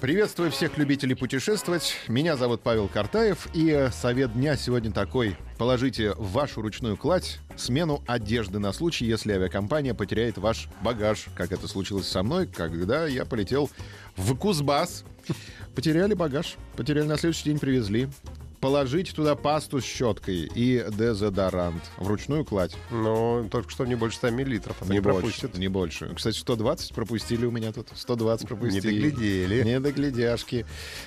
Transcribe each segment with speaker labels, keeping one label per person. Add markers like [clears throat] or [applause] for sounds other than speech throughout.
Speaker 1: Приветствую всех любителей путешествовать. Меня зовут Павел Картаев. И совет дня сегодня такой. Положите в вашу ручную кладь смену одежды на случай, если авиакомпания потеряет ваш багаж, как это случилось со мной, когда я полетел в Кузбасс. Потеряли багаж, потеряли на следующий день, привезли. Положите туда пасту с щеткой и дезодорант. Вручную кладь.
Speaker 2: Ну, только что не больше 100 миллилитров. а
Speaker 1: Не больше,
Speaker 2: пропустят.
Speaker 1: не больше. Кстати, 120 пропустили у меня тут. 120 пропустили.
Speaker 2: Не доглядели.
Speaker 1: Не доглядяшки.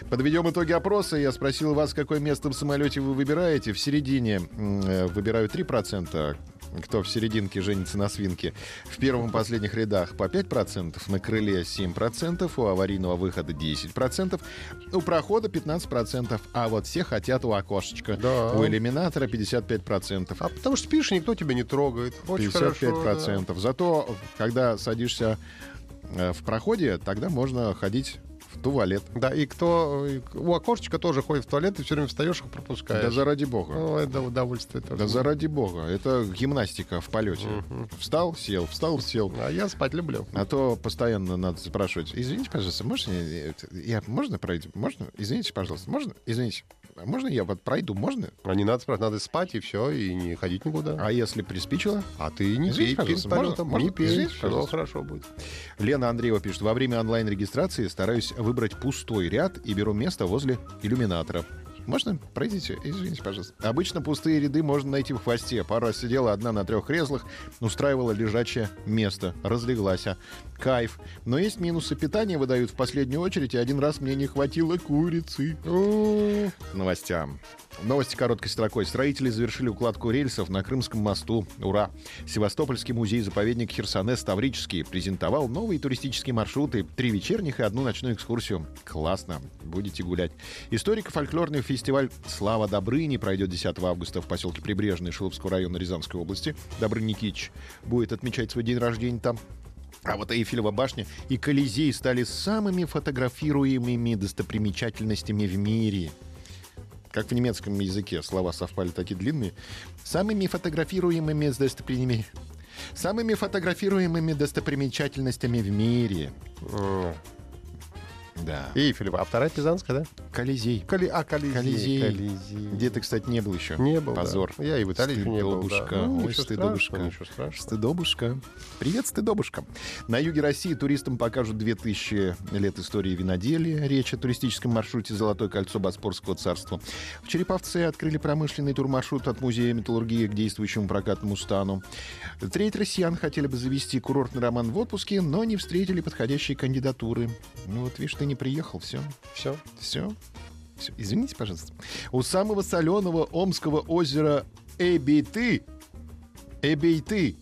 Speaker 1: Подведем итоги опроса. Я спросил вас, какое место в самолете вы выбираете. В середине э, выбираю 3%. Кто в серединке женится на свинке. В первом и последних рядах по 5%, на крыле 7%, у аварийного выхода 10%, у прохода 15%, а вот все хотят у окошечка.
Speaker 2: Да.
Speaker 1: У иллюминатора 55%.
Speaker 2: А потому что спишь, никто тебя не трогает. Очень хорошо.
Speaker 1: 55%. Зато, когда садишься э, в проходе, тогда можно ходить в туалет.
Speaker 2: Да. да, и кто и у окошечка тоже ходит в туалет, и все время встаешь их пропускаешь.
Speaker 1: Да заради бога.
Speaker 2: Ну, это удовольствие тоже.
Speaker 1: Да заради бога. Это гимнастика в полете. Встал, сел, встал, сел.
Speaker 2: А я спать люблю.
Speaker 1: А то постоянно надо спрашивать. Извините, пожалуйста, можно я- можно пройти? Можно? Извините, пожалуйста, можно? Извините, а можно я вот пройду? Можно?
Speaker 2: А не надо спрашивать, надо спать и все, и не ходить никуда.
Speaker 1: А если приспичило?
Speaker 2: А ты не
Speaker 1: Извините,
Speaker 2: пей перед полетом.
Speaker 1: можно-
Speaker 2: Не пей,
Speaker 1: извините,
Speaker 2: все
Speaker 1: пожалуйста.
Speaker 2: хорошо будет.
Speaker 1: Лена Андреева пишет, во время онлайн-регистрации стараюсь выбрать пустой ряд и беру место возле иллюминатора. Можно? Пройдите. Извините, пожалуйста. Обычно пустые ряды можно найти в хвосте. Раз сидела одна на трех креслах, устраивала лежачее место. Разлеглась. а. Кайф. Но есть минусы. Питание выдают в последнюю очередь, и один раз мне не хватило курицы. Новостям. Новости короткой строкой. Строители завершили укладку рельсов на Крымском мосту. Ура! Севастопольский музей-заповедник Херсонес Таврический презентовал новые туристические маршруты. Три вечерних и одну ночную экскурсию. Классно. Будете гулять. Историко-фольклорный фестиваль «Слава Добрыни» пройдет 10 августа в поселке Прибрежный Шиловского района Рязанской области. Добрыня Никитич будет отмечать свой день рождения там. А вот Эйфелева башня и Колизей стали самыми фотографируемыми достопримечательностями в мире. Как в немецком языке слова совпали такие длинные. Самыми фотографируемыми достоприми- Самыми фотографируемыми достопримечательностями в мире. Да.
Speaker 2: Эйфелева. А вторая Пизанская, да?
Speaker 1: Колизей.
Speaker 2: Коли... А, Колизей.
Speaker 1: Колизей.
Speaker 2: Колизей.
Speaker 1: Где ты, кстати, не был еще.
Speaker 2: Не был, да.
Speaker 1: Позор.
Speaker 2: Я и в Италии еще не был, да. Ну,
Speaker 1: Ой, стыдобушка.
Speaker 2: ничего страшного.
Speaker 1: Стыдобушка. Привет, стыдобушка. На юге России туристам покажут 2000 лет истории виноделия. Речь о туристическом маршруте «Золотое кольцо Боспорского царства». В Череповце открыли промышленный турмаршрут от музея металлургии к действующему прокатному стану. Треть россиян хотели бы завести курортный роман в отпуске, но не встретили подходящие кандидатуры. Ну вот, видишь, ты не приехал, все.
Speaker 2: Все.
Speaker 1: Все. Всё. Извините, пожалуйста. У самого соленого Омского озера Эбейты, Эбейты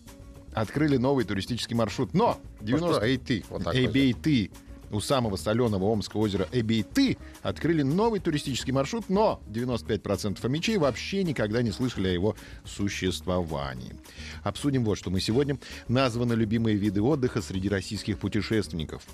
Speaker 1: открыли новый туристический маршрут. Но 90...
Speaker 2: Эй, ты. Вот.
Speaker 1: Эбейты. У самого соленого Омского озера Эбейты открыли новый туристический маршрут, но 95% омичей вообще никогда не слышали о его существовании. Обсудим вот что. Мы сегодня названы любимые виды отдыха среди российских путешественников.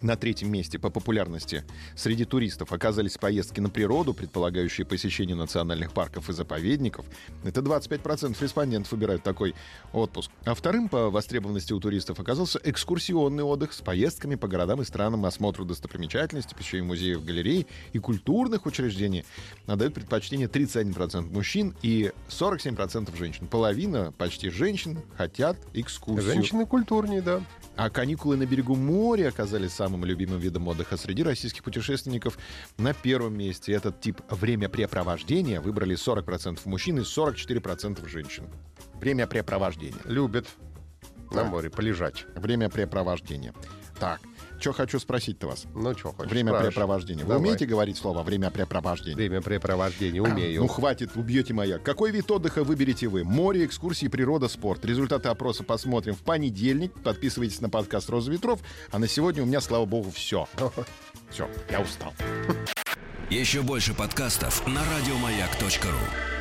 Speaker 1: На третьем месте по популярности среди туристов оказались поездки на природу, предполагающие посещение национальных парков и заповедников. Это 25% респондентов выбирают такой отпуск. А вторым по востребованности у туристов оказался экскурсионный отдых с поездками по городам и странам, осмотру достопримечательностей, посещению музеев, галерей и культурных учреждений. Отдают предпочтение 31% мужчин и 47% женщин. Половина почти женщин хотят экскурсию.
Speaker 2: Женщины культурнее, да.
Speaker 1: А каникулы на берегу моря оказались самым любимым видом отдыха среди российских путешественников. На первом месте этот тип времяпрепровождения выбрали 40% мужчин и 44% женщин. Времяпрепровождения.
Speaker 2: Любят на море полежать.
Speaker 1: Времяпрепровождение. Так, что хочу спросить-то вас?
Speaker 2: Ну, что хочешь,
Speaker 1: Времяпрепровождение. Вы
Speaker 2: Давай.
Speaker 1: умеете говорить слово времяпрепровождение?
Speaker 2: Времяпрепровождение [clears throat] умею.
Speaker 1: Ну, хватит, убьете моя. Какой вид отдыха выберете вы? Море, экскурсии, природа, спорт. Результаты опроса посмотрим в понедельник. Подписывайтесь на подкаст «Роза ветров». А на сегодня у меня, слава богу, все. [laughs] Все, я устал.
Speaker 3: Еще больше подкастов на радиомаяк.ру.